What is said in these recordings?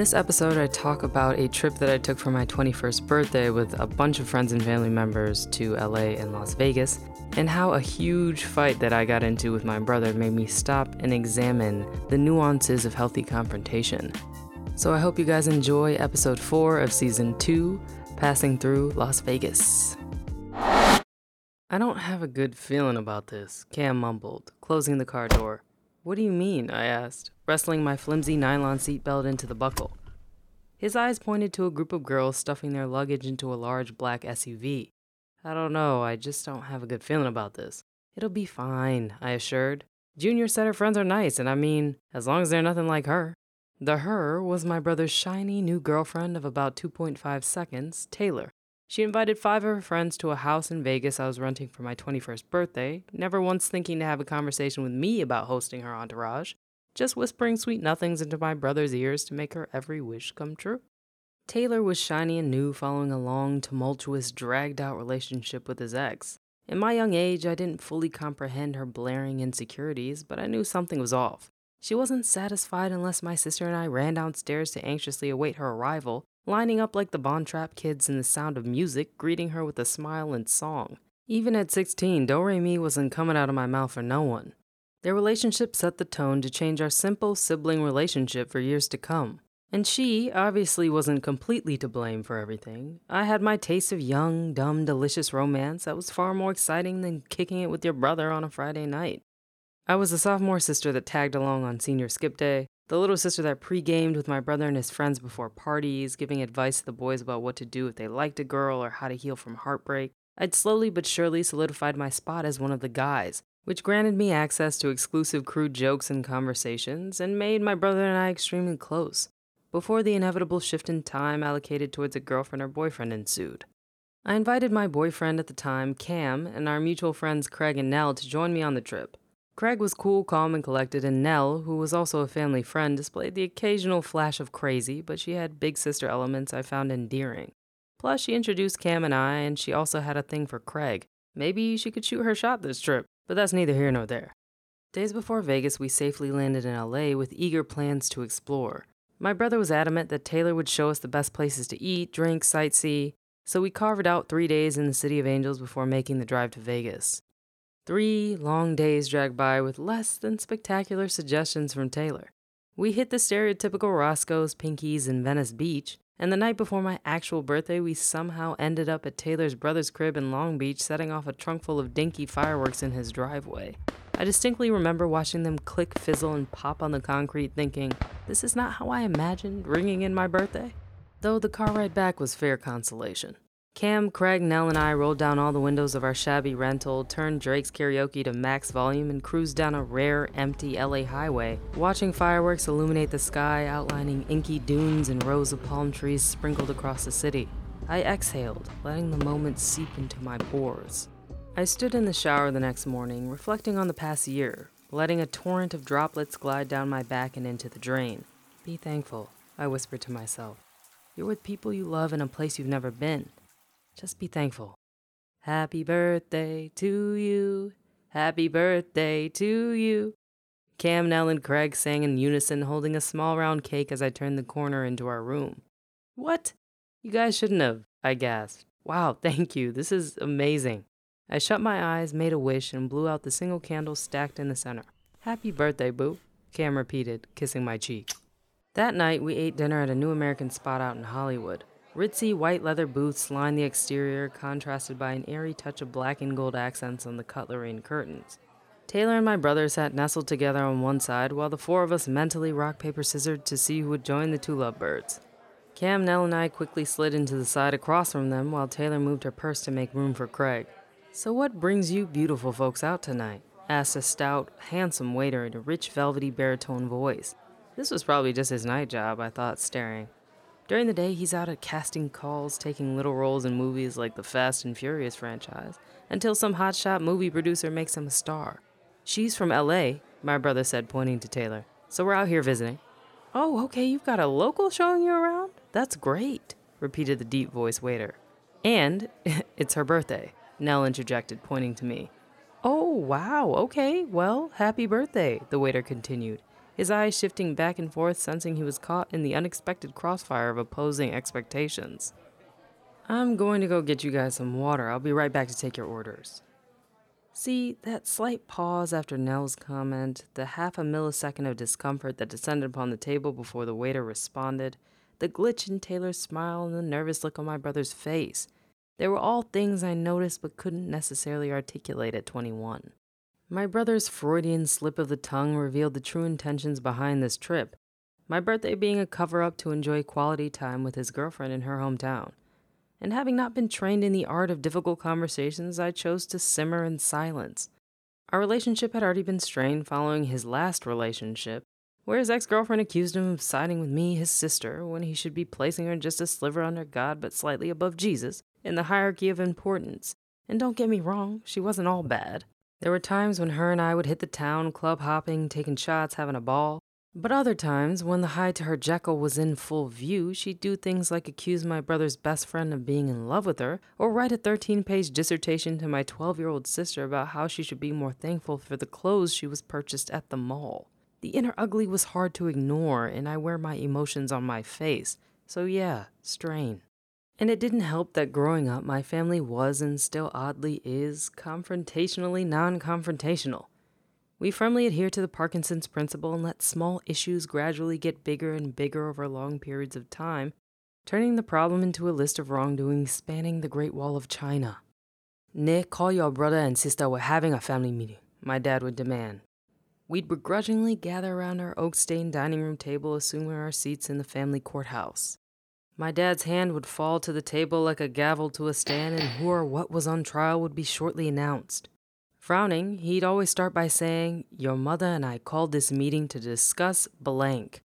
this episode, I talk about a trip that I took for my 21st birthday with a bunch of friends and family members to LA and Las Vegas, and how a huge fight that I got into with my brother made me stop and examine the nuances of healthy confrontation. So I hope you guys enjoy episode 4 of season 2 Passing Through Las Vegas. I don't have a good feeling about this, Cam mumbled, closing the car door. What do you mean? I asked, wrestling my flimsy nylon seatbelt into the buckle. His eyes pointed to a group of girls stuffing their luggage into a large black SUV. I don't know, I just don't have a good feeling about this. It'll be fine, I assured. Junior said her friends are nice, and I mean, as long as they're nothing like her. The her was my brother's shiny new girlfriend of about 2.5 seconds, Taylor. She invited five of her friends to a house in Vegas I was renting for my 21st birthday, never once thinking to have a conversation with me about hosting her entourage, just whispering sweet nothings into my brother's ears to make her every wish come true. Taylor was shiny and new following a long, tumultuous, dragged out relationship with his ex. In my young age, I didn't fully comprehend her blaring insecurities, but I knew something was off. She wasn't satisfied unless my sister and I ran downstairs to anxiously await her arrival, lining up like the Von Trapp kids in the sound of music, greeting her with a smile and song. Even at 16, Do Re Mi wasn't coming out of my mouth for no one. Their relationship set the tone to change our simple sibling relationship for years to come. And she obviously wasn't completely to blame for everything. I had my taste of young, dumb, delicious romance that was far more exciting than kicking it with your brother on a Friday night. I was the sophomore sister that tagged along on senior skip day, the little sister that pre-gamed with my brother and his friends before parties, giving advice to the boys about what to do if they liked a girl or how to heal from heartbreak. I'd slowly but surely solidified my spot as one of the guys, which granted me access to exclusive crude jokes and conversations and made my brother and I extremely close, before the inevitable shift in time allocated towards a girlfriend or boyfriend ensued. I invited my boyfriend at the time, Cam, and our mutual friends Craig and Nell to join me on the trip. Craig was cool, calm, and collected, and Nell, who was also a family friend, displayed the occasional flash of crazy, but she had big sister elements I found endearing. Plus, she introduced Cam and I, and she also had a thing for Craig. Maybe she could shoot her shot this trip, but that's neither here nor there. Days before Vegas, we safely landed in LA with eager plans to explore. My brother was adamant that Taylor would show us the best places to eat, drink, sightsee, so we carved out three days in the City of Angels before making the drive to Vegas. Three long days dragged by with less than spectacular suggestions from Taylor. We hit the stereotypical Roscoe's, Pinky's, and Venice Beach, and the night before my actual birthday, we somehow ended up at Taylor's brother's crib in Long Beach, setting off a trunk full of dinky fireworks in his driveway. I distinctly remember watching them click, fizzle, and pop on the concrete, thinking, this is not how I imagined ringing in my birthday. Though the car ride back was fair consolation. Cam, Craig, Nell, and I rolled down all the windows of our shabby rental, turned Drake's karaoke to max volume, and cruised down a rare, empty LA highway, watching fireworks illuminate the sky, outlining inky dunes and rows of palm trees sprinkled across the city. I exhaled, letting the moment seep into my pores. I stood in the shower the next morning, reflecting on the past year, letting a torrent of droplets glide down my back and into the drain. Be thankful, I whispered to myself. You're with people you love in a place you've never been. Just be thankful. Happy birthday to you. Happy birthday to you. Cam, Nell, and Craig sang in unison, holding a small round cake as I turned the corner into our room. What? You guys shouldn't have, I gasped. Wow, thank you. This is amazing. I shut my eyes, made a wish, and blew out the single candle stacked in the center. Happy birthday, Boo, Cam repeated, kissing my cheek. That night, we ate dinner at a new American spot out in Hollywood. Ritzy white leather booths line the exterior, contrasted by an airy touch of black and gold accents on the cutlery and curtains. Taylor and my brother sat nestled together on one side, while the four of us mentally rock, paper, scissors to see who would join the two lovebirds. Cam, Nell, and I quickly slid into the side across from them, while Taylor moved her purse to make room for Craig. So, what brings you beautiful folks out tonight? asked a stout, handsome waiter in a rich, velvety baritone voice. This was probably just his night job, I thought, staring. During the day, he's out at casting calls, taking little roles in movies like the Fast and Furious franchise, until some hotshot movie producer makes him a star. She's from LA, my brother said, pointing to Taylor. So we're out here visiting. Oh, okay, you've got a local showing you around? That's great, repeated the deep voiced waiter. And it's her birthday, Nell interjected, pointing to me. Oh, wow, okay, well, happy birthday, the waiter continued. His eyes shifting back and forth, sensing he was caught in the unexpected crossfire of opposing expectations. I'm going to go get you guys some water. I'll be right back to take your orders. See, that slight pause after Nell's comment, the half a millisecond of discomfort that descended upon the table before the waiter responded, the glitch in Taylor's smile and the nervous look on my brother's face. They were all things I noticed but couldn't necessarily articulate at 21. My brother's Freudian slip of the tongue revealed the true intentions behind this trip, my birthday being a cover up to enjoy quality time with his girlfriend in her hometown. And having not been trained in the art of difficult conversations, I chose to simmer in silence. Our relationship had already been strained following his last relationship, where his ex girlfriend accused him of siding with me, his sister, when he should be placing her just a sliver under God but slightly above Jesus in the hierarchy of importance. And don't get me wrong, she wasn't all bad. There were times when her and I would hit the town, club hopping, taking shots, having a ball. But other times, when the Hyde to her Jekyll was in full view, she'd do things like accuse my brother's best friend of being in love with her, or write a 13 page dissertation to my 12 year old sister about how she should be more thankful for the clothes she was purchased at the mall. The inner ugly was hard to ignore, and I wear my emotions on my face. So, yeah, strain. And it didn't help that growing up, my family was and still oddly is confrontationally non confrontational. We firmly adhere to the Parkinson's principle and let small issues gradually get bigger and bigger over long periods of time, turning the problem into a list of wrongdoings spanning the Great Wall of China. Nick, call your brother and sister. We're having a family meeting, my dad would demand, We'd begrudgingly gather around our oak stained dining room table, assuming our seats in the family courthouse. My dad's hand would fall to the table like a gavel to a stand, and who or what was on trial would be shortly announced. Frowning, he'd always start by saying, Your mother and I called this meeting to discuss blank.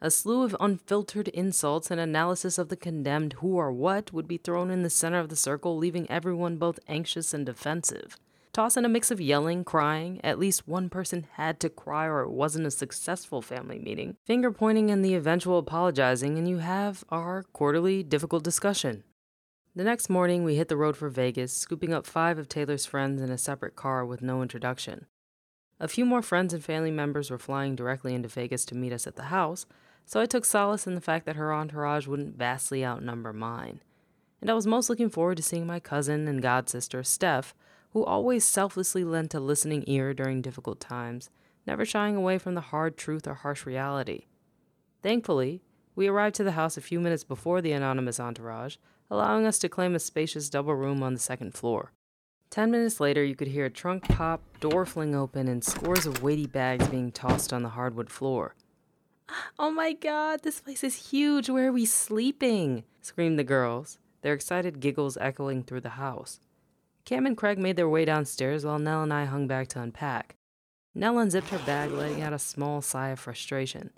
A slew of unfiltered insults and analysis of the condemned who or what would be thrown in the center of the circle, leaving everyone both anxious and defensive. Toss in a mix of yelling, crying, at least one person had to cry or it wasn't a successful family meeting, finger pointing, and the eventual apologizing, and you have our quarterly difficult discussion. The next morning, we hit the road for Vegas, scooping up five of Taylor's friends in a separate car with no introduction. A few more friends and family members were flying directly into Vegas to meet us at the house, so I took solace in the fact that her entourage wouldn't vastly outnumber mine. And I was most looking forward to seeing my cousin and god sister, Steph, who always selflessly lent a listening ear during difficult times, never shying away from the hard truth or harsh reality. Thankfully, we arrived to the house a few minutes before the anonymous entourage, allowing us to claim a spacious double room on the second floor. Ten minutes later, you could hear a trunk pop, door fling open, and scores of weighty bags being tossed on the hardwood floor. Oh my god, this place is huge. Where are we sleeping? screamed the girls, their excited giggles echoing through the house. Cam and Craig made their way downstairs while Nell and I hung back to unpack. Nell unzipped her bag, letting out a small sigh of frustration.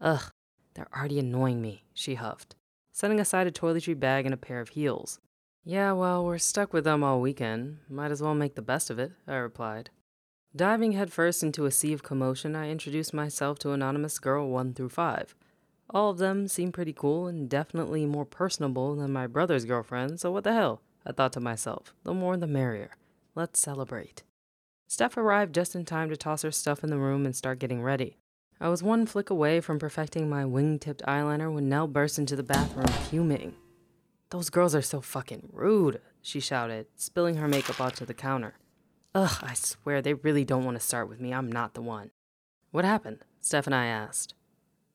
Ugh, they're already annoying me, she huffed, setting aside a toiletry bag and a pair of heels. Yeah, well, we're stuck with them all weekend. Might as well make the best of it, I replied. Diving headfirst into a sea of commotion, I introduced myself to Anonymous Girl 1 through 5. All of them seemed pretty cool and definitely more personable than my brother's girlfriend, so what the hell? I thought to myself, the more the merrier. Let's celebrate. Steph arrived just in time to toss her stuff in the room and start getting ready. I was one flick away from perfecting my wing tipped eyeliner when Nell burst into the bathroom fuming. Those girls are so fucking rude, she shouted, spilling her makeup onto the counter. Ugh, I swear they really don't want to start with me. I'm not the one. What happened? Steph and I asked.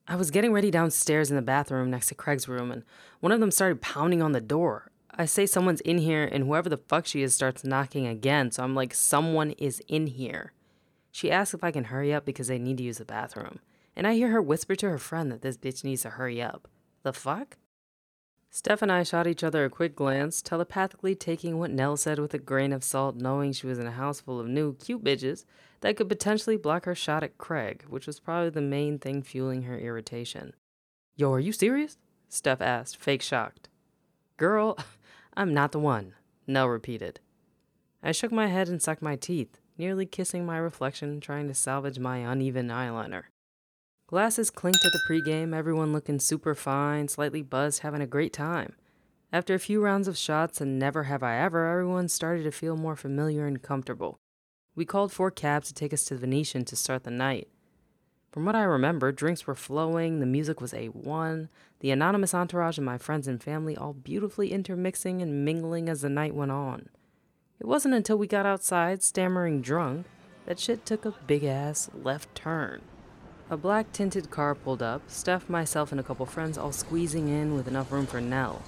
I was getting ready downstairs in the bathroom next to Craig's room, and one of them started pounding on the door. I say someone's in here, and whoever the fuck she is starts knocking again. So I'm like, someone is in here. She asks if I can hurry up because they need to use the bathroom. And I hear her whisper to her friend that this bitch needs to hurry up. The fuck? Steph and I shot each other a quick glance, telepathically taking what Nell said with a grain of salt, knowing she was in a house full of new, cute bitches that could potentially block her shot at Craig, which was probably the main thing fueling her irritation. Yo, are you serious? Steph asked, fake shocked. Girl, I'm not the one, Nell repeated. I shook my head and sucked my teeth, nearly kissing my reflection, trying to salvage my uneven eyeliner. Glasses clinked at the pregame, everyone looking super fine, slightly buzzed, having a great time. After a few rounds of shots and never have I ever, everyone started to feel more familiar and comfortable. We called four cabs to take us to the Venetian to start the night. From what I remember, drinks were flowing, the music was A1, the anonymous entourage and my friends and family all beautifully intermixing and mingling as the night went on. It wasn't until we got outside, stammering drunk, that shit took a big ass left turn. A black tinted car pulled up, Steph, myself, and a couple friends all squeezing in with enough room for Nell.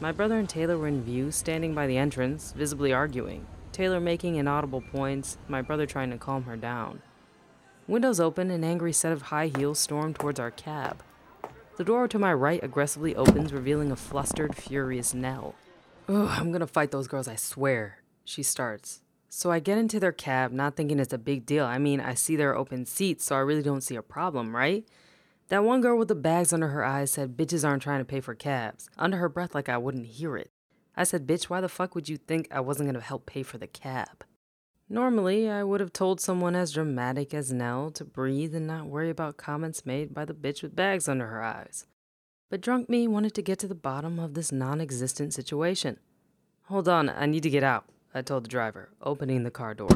My brother and Taylor were in view, standing by the entrance, visibly arguing. Taylor making inaudible points, my brother trying to calm her down. Windows open, an angry set of high heels storm towards our cab. The door to my right aggressively opens, revealing a flustered, furious Nell. Ugh, I'm gonna fight those girls, I swear, she starts. So I get into their cab, not thinking it's a big deal. I mean, I see their open seats, so I really don't see a problem, right? That one girl with the bags under her eyes said bitches aren't trying to pay for cabs, under her breath like I wouldn't hear it. I said, bitch, why the fuck would you think I wasn't gonna help pay for the cab? Normally, I would have told someone as dramatic as Nell to breathe and not worry about comments made by the bitch with bags under her eyes. But drunk me wanted to get to the bottom of this non existent situation. Hold on, I need to get out, I told the driver, opening the car door.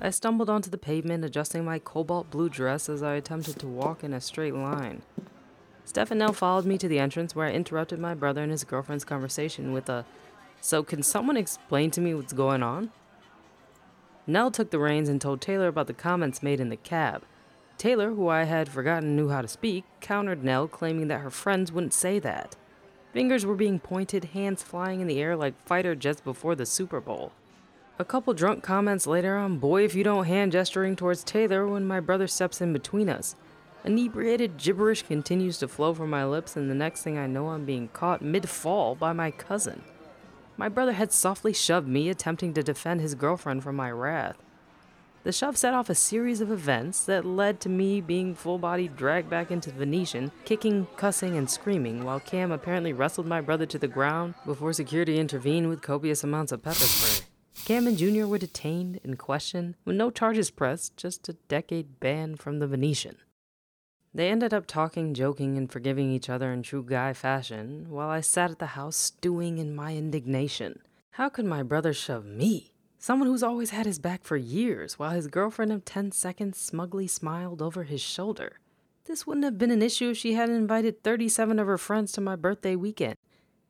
I stumbled onto the pavement, adjusting my cobalt blue dress as I attempted to walk in a straight line. Steph and followed me to the entrance where I interrupted my brother and his girlfriend's conversation with a, So, can someone explain to me what's going on? Nell took the reins and told Taylor about the comments made in the cab. Taylor, who I had forgotten knew how to speak, countered Nell, claiming that her friends wouldn't say that. Fingers were being pointed, hands flying in the air like fighter jets before the Super Bowl. A couple drunk comments later on, boy, if you don't hand gesturing towards Taylor when my brother steps in between us. Inebriated gibberish continues to flow from my lips, and the next thing I know, I'm being caught mid fall by my cousin. My brother had softly shoved me, attempting to defend his girlfriend from my wrath. The shove set off a series of events that led to me being full bodied dragged back into the Venetian, kicking, cussing, and screaming, while Cam apparently wrestled my brother to the ground before security intervened with copious amounts of pepper spray. Cam and Junior were detained and questioned with no charges pressed, just a decade ban from the Venetian. They ended up talking, joking, and forgiving each other in true guy fashion, while I sat at the house stewing in my indignation. How could my brother shove me? Someone who's always had his back for years, while his girlfriend of 10 seconds smugly smiled over his shoulder. This wouldn't have been an issue if she hadn't invited 37 of her friends to my birthday weekend.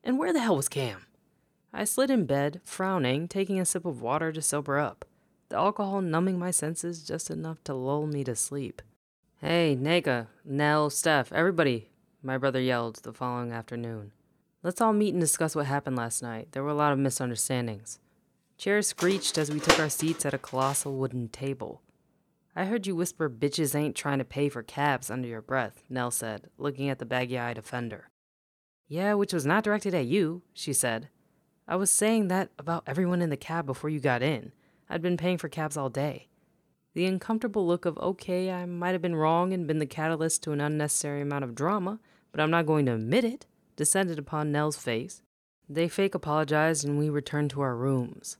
And where the hell was Cam? I slid in bed, frowning, taking a sip of water to sober up, the alcohol numbing my senses just enough to lull me to sleep. Hey, Nega, Nell, Steph, everybody, my brother yelled the following afternoon. Let's all meet and discuss what happened last night. There were a lot of misunderstandings. Chairs screeched as we took our seats at a colossal wooden table. I heard you whisper bitches ain't trying to pay for cabs under your breath, Nell said, looking at the baggy eyed offender. Yeah, which was not directed at you, she said. I was saying that about everyone in the cab before you got in. I'd been paying for cabs all day. The uncomfortable look of, okay, I might have been wrong and been the catalyst to an unnecessary amount of drama, but I'm not going to admit it, descended upon Nell's face. They fake apologized and we returned to our rooms.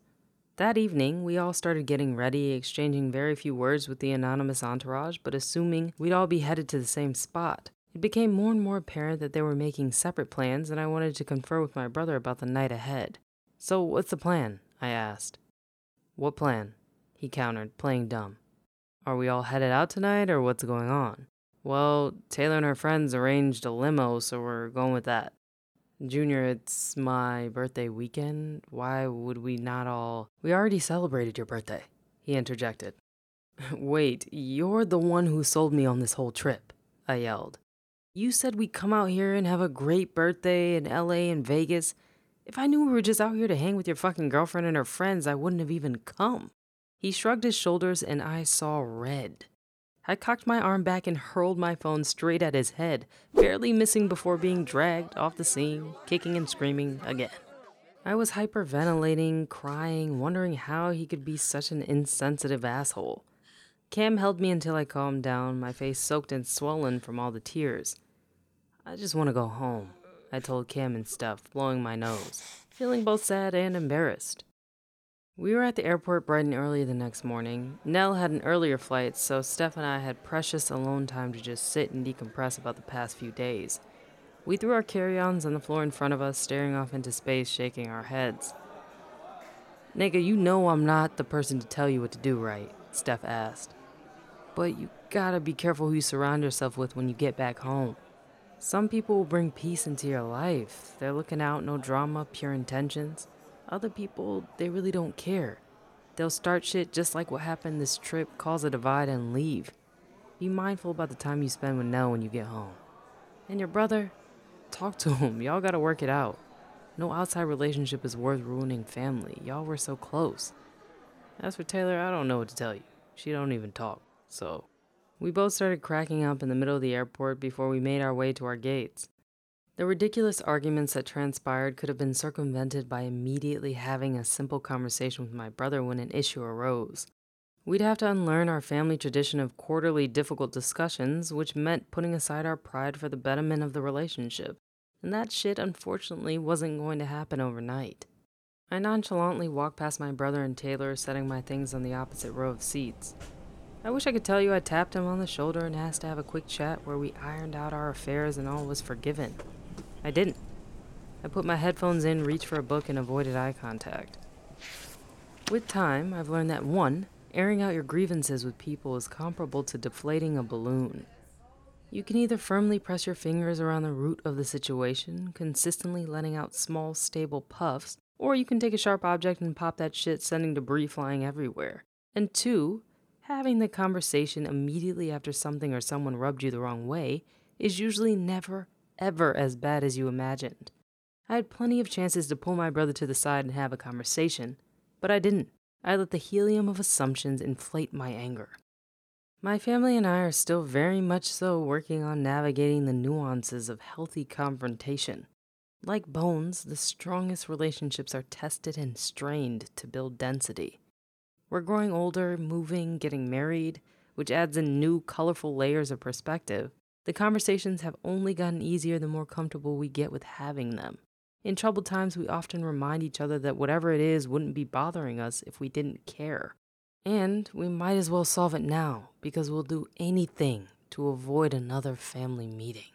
That evening, we all started getting ready, exchanging very few words with the anonymous entourage, but assuming we'd all be headed to the same spot. It became more and more apparent that they were making separate plans, and I wanted to confer with my brother about the night ahead. So, what's the plan? I asked. What plan? he countered, playing dumb. Are we all headed out tonight, or what's going on? Well, Taylor and her friends arranged a limo, so we're going with that. Junior, it's my birthday weekend. Why would we not all. We already celebrated your birthday, he interjected. Wait, you're the one who sold me on this whole trip, I yelled. You said we'd come out here and have a great birthday in LA and Vegas. If I knew we were just out here to hang with your fucking girlfriend and her friends, I wouldn't have even come. He shrugged his shoulders and I saw red. I cocked my arm back and hurled my phone straight at his head, barely missing before being dragged off the scene, kicking and screaming again. I was hyperventilating, crying, wondering how he could be such an insensitive asshole. Cam held me until I calmed down, my face soaked and swollen from all the tears. I just want to go home, I told Cam and Steph, blowing my nose, feeling both sad and embarrassed. We were at the airport bright and early the next morning. Nell had an earlier flight, so Steph and I had precious alone time to just sit and decompress about the past few days. We threw our carry ons on the floor in front of us, staring off into space, shaking our heads. Nigga, you know I'm not the person to tell you what to do, right? Steph asked. But you gotta be careful who you surround yourself with when you get back home. Some people will bring peace into your life. They're looking out, no drama, pure intentions. Other people, they really don't care. They'll start shit just like what happened this trip, cause a divide, and leave. Be mindful about the time you spend with Nell when you get home. And your brother, talk to him. Y'all gotta work it out. No outside relationship is worth ruining family. Y'all were so close. As for Taylor, I don't know what to tell you. She don't even talk. So, we both started cracking up in the middle of the airport before we made our way to our gates. The ridiculous arguments that transpired could have been circumvented by immediately having a simple conversation with my brother when an issue arose. We'd have to unlearn our family tradition of quarterly difficult discussions, which meant putting aside our pride for the betterment of the relationship. And that shit, unfortunately, wasn't going to happen overnight. I nonchalantly walked past my brother and Taylor, setting my things on the opposite row of seats. I wish I could tell you I tapped him on the shoulder and asked to have a quick chat where we ironed out our affairs and all was forgiven. I didn't. I put my headphones in, reached for a book, and avoided eye contact. With time, I've learned that one, airing out your grievances with people is comparable to deflating a balloon. You can either firmly press your fingers around the root of the situation, consistently letting out small, stable puffs, or you can take a sharp object and pop that shit, sending debris flying everywhere. And two, having the conversation immediately after something or someone rubbed you the wrong way is usually never, ever as bad as you imagined. I had plenty of chances to pull my brother to the side and have a conversation, but I didn't. I let the helium of assumptions inflate my anger. My family and I are still very much so working on navigating the nuances of healthy confrontation. Like bones, the strongest relationships are tested and strained to build density. We're growing older, moving, getting married, which adds in new, colorful layers of perspective. The conversations have only gotten easier the more comfortable we get with having them. In troubled times, we often remind each other that whatever it is wouldn't be bothering us if we didn't care. And we might as well solve it now because we'll do anything to avoid another family meeting.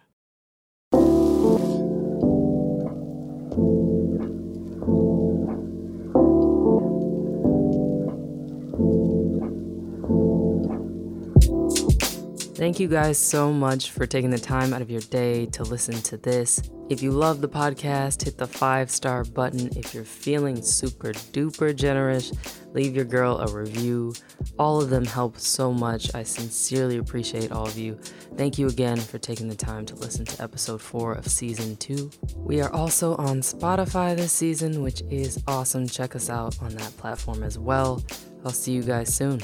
Thank you guys so much for taking the time out of your day to listen to this. If you love the podcast, hit the five star button. If you're feeling super duper generous, leave your girl a review. All of them help so much. I sincerely appreciate all of you. Thank you again for taking the time to listen to episode four of season two. We are also on Spotify this season, which is awesome. Check us out on that platform as well. I'll see you guys soon.